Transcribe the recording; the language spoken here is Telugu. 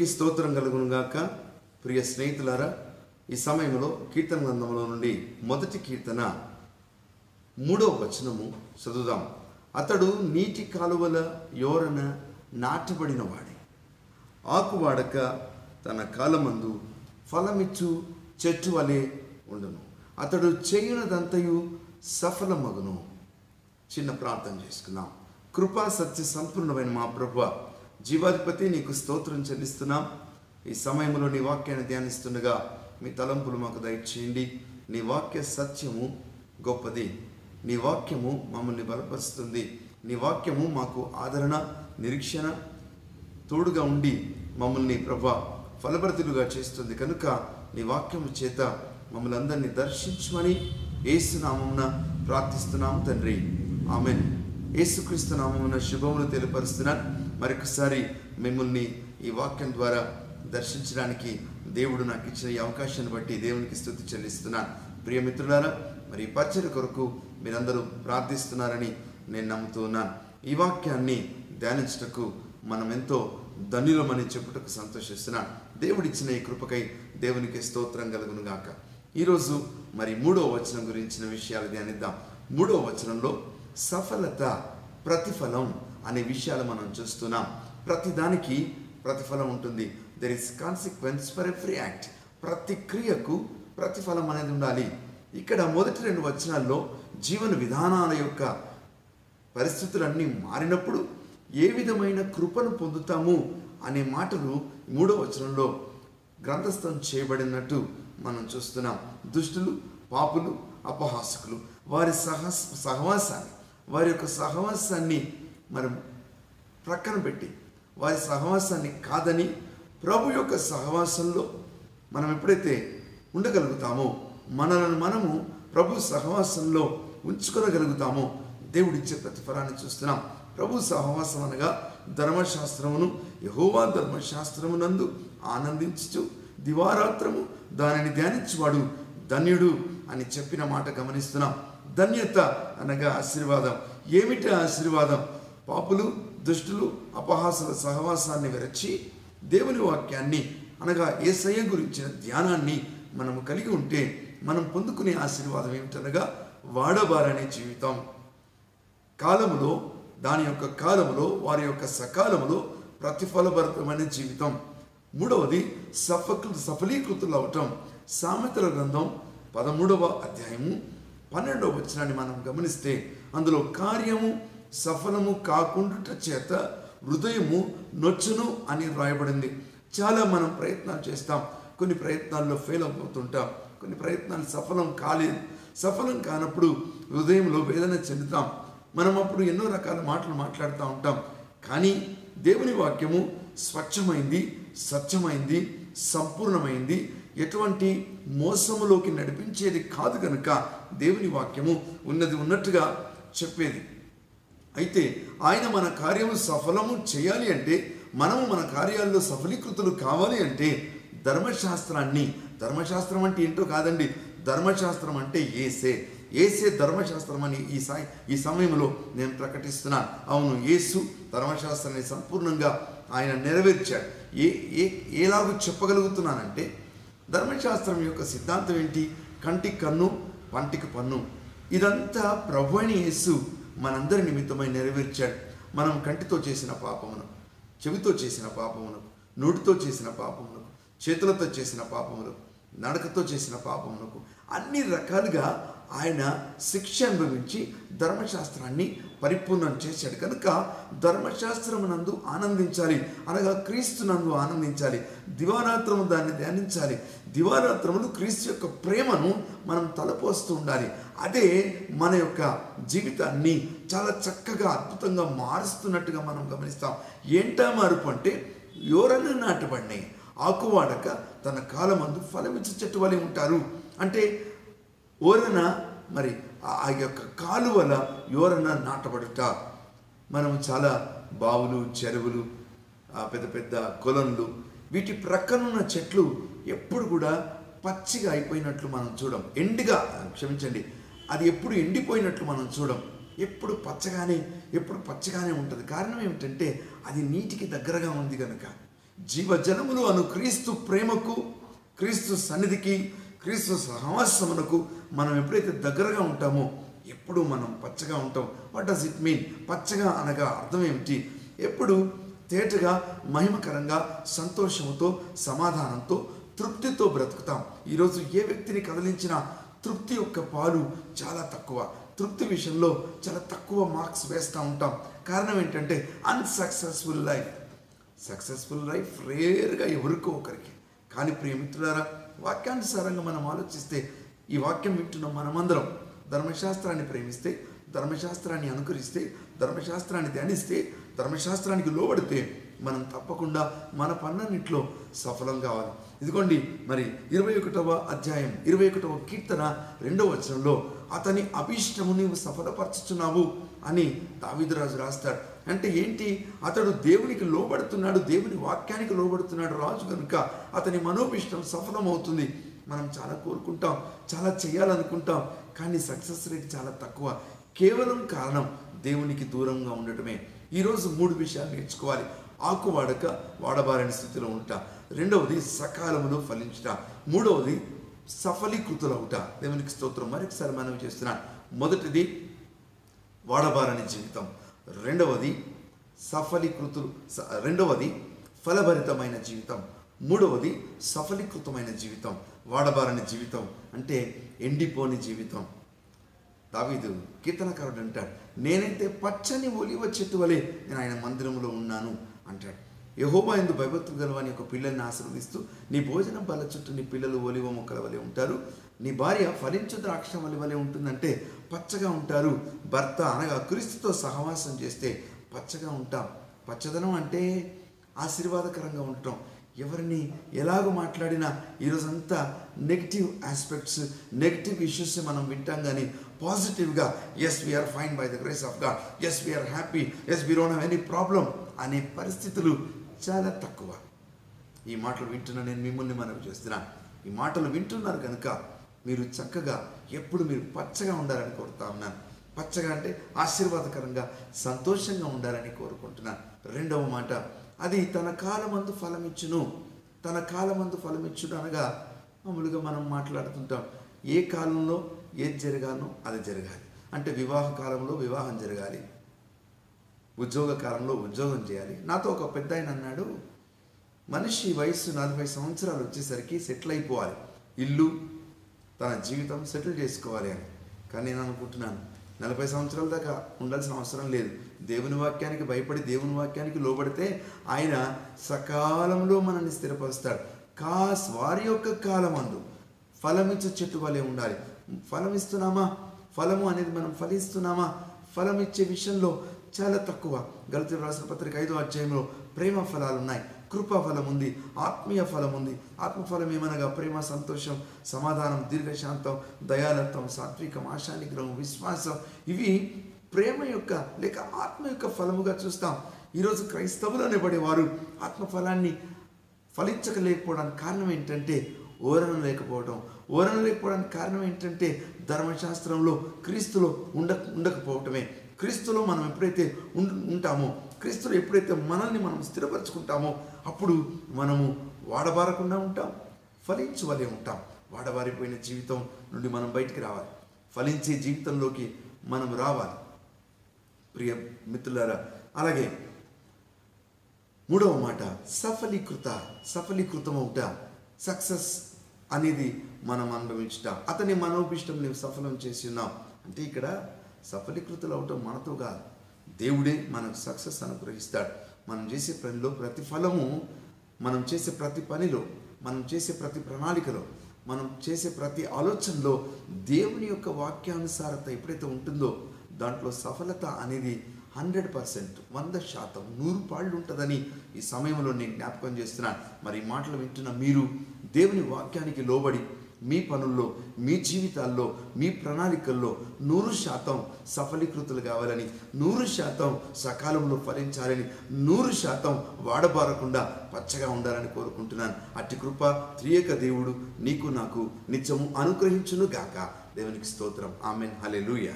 దేవునికి స్తోత్రం కలుగును గాక. ప్రియ స్నేహితులారా ఈ సమయంలో కీర్తన గ్రంథంలో నుండి మొదటి కీర్తన మూడో వచనము చదువుదాం. అతడు నీటి కాలువల యోరన నాటబడినవాడి ఆకువాడక తన కాలమందు ఫలమిచ్చు చెట్టు వలె ఉండును. అతడు చేయునదంతయు సఫలమగును. చిన్న ప్రార్థన చేసుకున్నాం కృపా సత్య సంపూర్ణమైన మా ప్రభు జీవాధిపతి నీకు స్తోత్రం చెల్లిస్తున్నాం. ఈ సమయంలో నీ వాక్యాన్ని ధ్యానిస్తుండగా మీ తలంపులు మాకు దయచేయండి. నీ వాక్య సత్యము గొప్పది. నీ వాక్యము మమ్మల్ని బలపరుస్తుంది. నీ వాక్యము మాకు ఆదరణ నిరీక్షణ తోడుగా ఉండి మమ్మల్ని ప్రభా ఫలభరితులుగా చేస్తుంది. కనుక నీ వాక్యము చేత మమ్మల్ని అందరినీ దర్శించమని ఏసునామమున ప్రార్థిస్తున్నాం తండ్రి. ఆమెన్. ఏసుక్రీస్తు నామమున శుభములు తెలియపరుస్తున్నాను మరొకసారి మిమ్మల్ని ఈ వాక్యం ద్వారా దర్శించడానికి దేవుడు నాకు ఇచ్చిన ఈ అవకాశాన్ని బట్టి దేవునికి స్థుతి చెల్లిస్తున్నాను. ప్రియమిత్రులారా మరి పచ్చడి కొరకు మీరందరూ ప్రార్థిస్తున్నారని నేను నమ్ముతూ ఉన్నాను. ఈ వాక్యాన్ని ధ్యానించటకు మనం ఎంతో ధన్యులమని చెప్పుటకు సంతోషిస్తున్నాను. దేవుడిచ్చిన ఈ కృపకై దేవునికి స్తోత్రం కలుగును గాక. ఈరోజు మరి మూడో వచనం గురించిన విషయాలు ధ్యానిద్దాం. మూడో వచనంలో సఫలత ప్రతిఫలం అనే విషయాలు మనం చూస్తున్నాం. ప్రతిదానికి ప్రతిఫలం ఉంటుంది. There is consequence for every act ప్రతి క్రియకు ప్రతిఫలం అనేది ఉండాలి. ఇక్కడ మొదటి రెండు వచనాల్లో జీవన విధానాల యొక్క పరిస్థితులన్నీ మారినప్పుడు ఏ విధమైన కృపను పొందుతాము అనే మాటలు మూడో వచనంలో గ్రంథస్థం చేయబడినట్టు మనం చూస్తున్నాం. దుష్టులు పాపులు అపహాసకులు వారి సహ సహవాసాన్ని వారి యొక్క సహవాసాన్ని మనం ప్రక్కన పెట్టి వారి సహవాసాన్ని కాదని ప్రభు యొక్క సహవాసంలో మనం ఎప్పుడైతే ఉండగలుగుతామో మనలను మనము ప్రభు సహవాసంలో ఉంచుకోగలుగుతామో దేవుడిచ్చే ప్రతిఫలాన్ని చూస్తున్నాం. ప్రభు సహవాసం అనగా ధర్మశాస్త్రమును యహోవా ధర్మశాస్త్రమునందు ఆనందించుచు దివారాత్రము దానిని ధ్యానించువాడు ధన్యుడు అని చెప్పిన మాట గమనిస్తున్నాం. ధన్యత అనగా ఆశీర్వాదం. ఏమిటి ఆశీర్వాదం? పాపులు దుష్టులు అపహాసుల సహవాసాన్ని విరచి దేవుని వాక్యాన్ని అనగా ఏసయ్య గురించిన ధ్యానాన్ని మనం కలిగి ఉంటే మనం పొందుకునే ఆశీర్వాదం ఏమిటనగా వాడబారనే జీవితం. కాలములో దాని యొక్క కాలములో వారి యొక్క సకాలములో ప్రతిఫలభరితమైన జీవితం. మూడవది సఫలు సఫలీకృతులు అవటం సామెతల గ్రంథం పదమూడవ అధ్యాయము పన్నెండవ వచనాన్ని మనం గమనిస్తే అందులో కార్యము సఫలము కాకుండా చేత హృదయము నొచ్చును అని రాయబడింది. చాలా మనం ప్రయత్నాలు చేస్తాం. కొన్ని ప్రయత్నాల్లో ఫెయిల్ అయిపోతుంటాం కొన్ని ప్రయత్నాలు సఫలం కాలేదు. సఫలం కానప్పుడు హృదయంలో వేదన చెందుతాం. మనం అప్పుడు ఎన్నో రకాల మాటలు మాట్లాడుతూ ఉంటాం. కానీ దేవుని వాక్యము స్వచ్ఛమైంది సత్యమైంది సంపూర్ణమైంది. ఎటువంటి మోసములోకి నడిపించేది కాదు కనుక దేవుని వాక్యము ఉన్నది ఉన్నట్టుగా చెప్పేది. అయితే ఆయన మన కార్యము సఫలము చేయాలి అంటే మనము మన కార్యాల్లో సఫలీకృతులు కావాలి అంటే ధర్మశాస్త్రాన్ని ధర్మశాస్త్రం అంటే ఏంటో కాదండి ధర్మశాస్త్రం అంటే ఏసే ఏసే ధర్మశాస్త్రం అని ఈ సాయి ఈ సమయంలో నేను ప్రకటిస్తున్నాను అవును యేసు ధర్మశాస్త్రాన్ని సంపూర్ణంగా ఆయన నెరవేర్చాడు. ఏ ఏ ఎలాగో చెప్పగలుగుతున్నానంటే ధర్మశాస్త్రం యొక్క సిద్ధాంతం ఏంటి? కంటికి కన్ను పంటికి పన్ను. ఇదంతా ప్రభు అని యేసు మనందరి నిమిత్తమై నెరవేర్చాడు. మనం కంటితో చేసిన పాపమును చెవితో చేసిన పాపమునకు నోటితో చేసిన పాపమును చేతులతో చేసిన పాపమును నడకతో చేసిన పాపమునకు అన్ని రకాలుగా ఆయన శిక్ష అనుభవించి ధర్మశాస్త్రాన్ని పరిపూర్ణం చేశాడు. కనుక ధర్మశాస్త్రమునందు ఆనందించాలి అనగా క్రీస్తు నందు ఆనందించాలి దివారాత్రము దాన్ని ధ్యానించాలి. దివారాత్రములు క్రీస్తు యొక్క ప్రేమను మనం తలపోస్తూ ఉండాలి. అదే మన యొక్క జీవితాన్ని చాలా చక్కగా అద్భుతంగా మారుస్తున్నట్టుగా మనం గమనిస్తాం. ఏంటా మార్పు అంటే ఎవరన్నా నాటబడినాయి ఆకువాడక తన కాలమందు ఫలమిచ్చి చెట్టు వలె ఉంటారు. అంటే ఓరన మరి ఆ యొక్క కాలువల యోరన నాటబడుట. మనం చాలా బావులు చెరువులు పెద్ద పెద్ద కొలంలు వీటి ప్రక్కనున్న చెట్లు ఎప్పుడు కూడా పచ్చిగా అయిపోయినట్లు మనం చూడం. ఎండిగా క్షమించండి అది ఎప్పుడు ఎండిపోయినట్లు మనం చూడం. ఎప్పుడు పచ్చగానే ఎప్పుడు పచ్చగానే ఉంటుంది. కారణం ఏమిటంటే అది నీటికి దగ్గరగా ఉంది కనుక జీవజనములు అను క్రీస్తు ప్రేమకు క్రీస్తు సన్నిధికి క్రీస్తు సహవాసమునకు మనం ఎప్పుడైతే దగ్గరగా ఉంటామో ఎప్పుడు మనం పచ్చగా ఉంటాం. వాట్ డస్ ఇట్ మీన్ పచ్చగా అనగా అర్థం ఏమిటి? ఎప్పుడు తేటగా మహిమకరంగా సంతోషంతో సమాధానంతో తృప్తితో బ్రతుకుతాం. ఈరోజు ఏ వ్యక్తిని కదిలించినా తృప్తి యొక్క పాలు చాలా తక్కువ. తృప్తి విషయంలో చాలా తక్కువ మార్క్స్ వేస్తూ ఉంటాం. కారణం ఏంటంటే అన్సక్సెస్ఫుల్ లైఫ్. సక్సెస్ఫుల్ లైఫ్ రేర్గా ఎవరికో ఒకరికి. కానీ ప్రియమిత్రులారా వాక్యానుసారంగా మనం ఆలోచిస్తే ఈ వాక్యం వింటున్న మనమందరం ధర్మశాస్త్రాన్ని ప్రేమిస్తే ధర్మశాస్త్రాన్ని అనుకరిస్తే ధర్మశాస్త్రాన్ని ధ్యానిస్తే ధర్మశాస్త్రానికి లోబడితే మనం తప్పకుండా మన పన్నన్నిట్లో సఫలం కావాలి. ఇదిగోండి మరి ఇరవై ఒకటవ అధ్యాయం ఇరవై ఒకటవ కీర్తన రెండవ వచనంలో అతని అభీష్టము నీవు సఫలపరచుచున్నావు అని దావిదరాజు రాస్తాడు. అంటే ఏంటి? అతడు దేవునికి లోబడుతున్నాడు దేవుని వాక్యానికి లోబడుతున్నాడు రాజు కనుక అతని మనోభిష్టం సఫలమవుతుంది. మనం చాలా కోరుకుంటాం చాలా చేయాలనుకుంటాం కానీ సక్సెస్ రేట్ చాలా తక్కువ. కేవలం కారణం దేవునికి దూరంగా ఉండటమే. ఈరోజు మూడు విషయాలు నేర్చుకోవాలి. ఆకు వాడక వాడబారని స్థితిలో ఉంటా. రెండవది సకాలంలో ఫలించుట. మూడవది సఫలీకృతులవుట. దేవునికి స్తోత్రం. మరొకసారి మనం చేస్తున్నాను. మొదటిది వాడబారని జీవితం. రెండవది సఫలీకృతులు స- రెండవది ఫలభరితమైన జీవితం మూడవది సఫలీకృతమైన జీవితం వాడబారని జీవితం అంటే ఎండిపోని జీవితం. దావీదు కీర్తనకారుడు అంటాడు నేనైతే పచ్చని ఒలివ చెట్టు వలె నేను ఆయన మందిరంలో ఉన్నాను అంటాడు. యహోబా ఎందు భయభక్తులు గలవని ఒక పిల్లల్ని ఆశీర్వదిస్తూ నీ భోజనం బల చుట్టూ నీ పిల్లలు ఒలివ మొక్కల వలె ఉంటారు. నీ భార్య ఫలించు ద్రాక్ష వలి వలె ఉంటుందంటే పచ్చగా ఉంటారు. భర్త అనగా క్రీస్తుతో సహవాసం చేస్తే పచ్చగా ఉంటాం. పచ్చదనం అంటే ఆశీర్వాదకరంగా ఉండటం ఎవరిని ఎలాగో మాట్లాడినా ఈరోజంతా నెగిటివ్ ఆస్పెక్ట్స్ నెగిటివ్ ఇష్యూస్ మనం వింటాం కానీ పాజిటివ్గా yes we are fine by the grace of God yes we are happy yes we don't have any problem అనే పరిస్థితులు చాలా తక్కువ. ఈ మాటలు వింటున్న నేను మిమ్మల్ని మనవి చేస్తున్నాను. ఈ మాటలు వింటున్నారు కనుక మీరు చక్కగా ఎప్పుడు మీరు పచ్చగా ఉండాలని కోరుతా ఉన్నాను. పచ్చగా అంటే ఆశీర్వాదకరంగా సంతోషంగా ఉండాలని కోరుకుంటున్నాను రెండవ మాట అది తన కాలమందు ఫలమిచ్చును. తన కాలమందు ఫలమిచ్చును అనగా మామూలుగా మనం మాట్లాడుతుంటాం ఏ కాలంలో ఏది జరగాలో అది జరగాలి. అంటే వివాహ కాలంలో వివాహం జరగాలి. ఉద్యోగ కాలంలో ఉద్యోగం చేయాలి. నాతో ఒక పెద్ద ఆయన అన్నాడు మనిషి వయసు నలభై సంవత్సరాలు వచ్చేసరికి సెటిల్ అయిపోవాలి. ఇల్లు తన జీవితం సెటిల్ చేసుకోవాలి అని. కానీ నేను అనుకుంటున్నాను నలభై సంవత్సరాల దాకా ఉండాల్సిన అవసరం లేదు. దేవుని వాక్యానికి భయపడి దేవుని వాక్యానికి లోబడితే ఆయన సకాలంలో మనల్ని స్థిరపరుస్తాడు. కాస్ వారి యొక్క కాలం అందు ఫలమిచ్చే చెట్టు వలె ఉండాలి. ఫలం ఇస్తున్నామా ఫలము అనేది మనం ఫలిస్తున్నామా? ఫలం ఇచ్చే విషయంలో చాలా తక్కువ. గలతీ రాసిన పత్రిక ఐదో అధ్యాయంలో ప్రేమ ఫలాలు ఉన్నాయి కృపా ఫలం ఉంది ఆత్మీయ ఫలం ఉంది ఆత్మఫలం ఏమనగా ప్రేమ సంతోషం సమాధానం దీర్ఘశాంతం దయాలత్వం సాత్వికం ఆశానిగ్రహం విశ్వాసం. ఇవి ప్రేమ యొక్క లేక ఆత్మ యొక్క ఫలముగా చూస్తాం. ఈరోజు క్రైస్తవులు అనేబడేవారు ఆత్మఫలాన్ని ఫలించకలేకపోవడానికి కారణం ఏంటంటే ఓరణ లేకపోవడం. ఓరణ లేకపోవడానికి కారణం ఏంటంటే ధర్మశాస్త్రంలో క్రీస్తులో ఉండ ఉండకపోవటమే. క్రీస్తులో మనం ఎప్పుడైతే ఉంటామో క్రీస్తులో ఎప్పుడైతే మనల్ని మనం స్థిరపరచుకుంటామో అప్పుడు మనము వాడబారకుండా ఉంటాం ఫలించవలే ఉంటాం. వాడబారిపోయిన జీవితం నుండి మనం బయటికి రావాలి. ఫలించే జీవితంలోకి మనం రావాలి. ప్రియ మిత్రులారా అలాగే మూడవ మాట సఫలీకృత సఫలీకృతమవుట. సక్సెస్ అనేది మనం అనుభవించుట. అతని మనోభిష్టం నేను సఫలం చేసి ఉన్నాం. అంటే ఇక్కడ సఫలీకృతులు అవటం మనతో కాదు. దేవుడే మనకు సక్సెస్ అనుగ్రహిస్తాడు. మనం చేసే పనిలో ప్రతి ఫలము మనం చేసే ప్రతి పనిలో మనం చేసే ప్రతి ప్రణాళికలో మనం చేసే ప్రతి ఆలోచనలో దేవుని యొక్క వాక్యానుసారత ఎప్పుడైతే ఉంటుందో దాంట్లో సఫలత అనేది హండ్రెడ్ పర్సెంట్ వంద శాతం నూరు పాళ్ళు ఉంటుందని ఈ సమయంలో నేను జ్ఞాపకం చేస్తున్నాను. మరి ఈ మాటలు వింటున్న మీరు దేవుని వాక్యానికి లోబడి మీ పనుల్లో మీ జీవితాల్లో మీ ప్రణాళికల్లో నూరు శాతం సఫలీకృతులు కావాలని నూరు శాతం సకాలంలో ఫలించాలని నూరు శాతం వాడబారకుండా పచ్చగా ఉండాలని కోరుకుంటున్నాను. అట్టి కృప త్రియేక దేవుడు నీకు నాకు నిత్యము అనుగ్రహించును గాక దేవునికి స్తోత్రం. ఆమెన్. హలెలూయా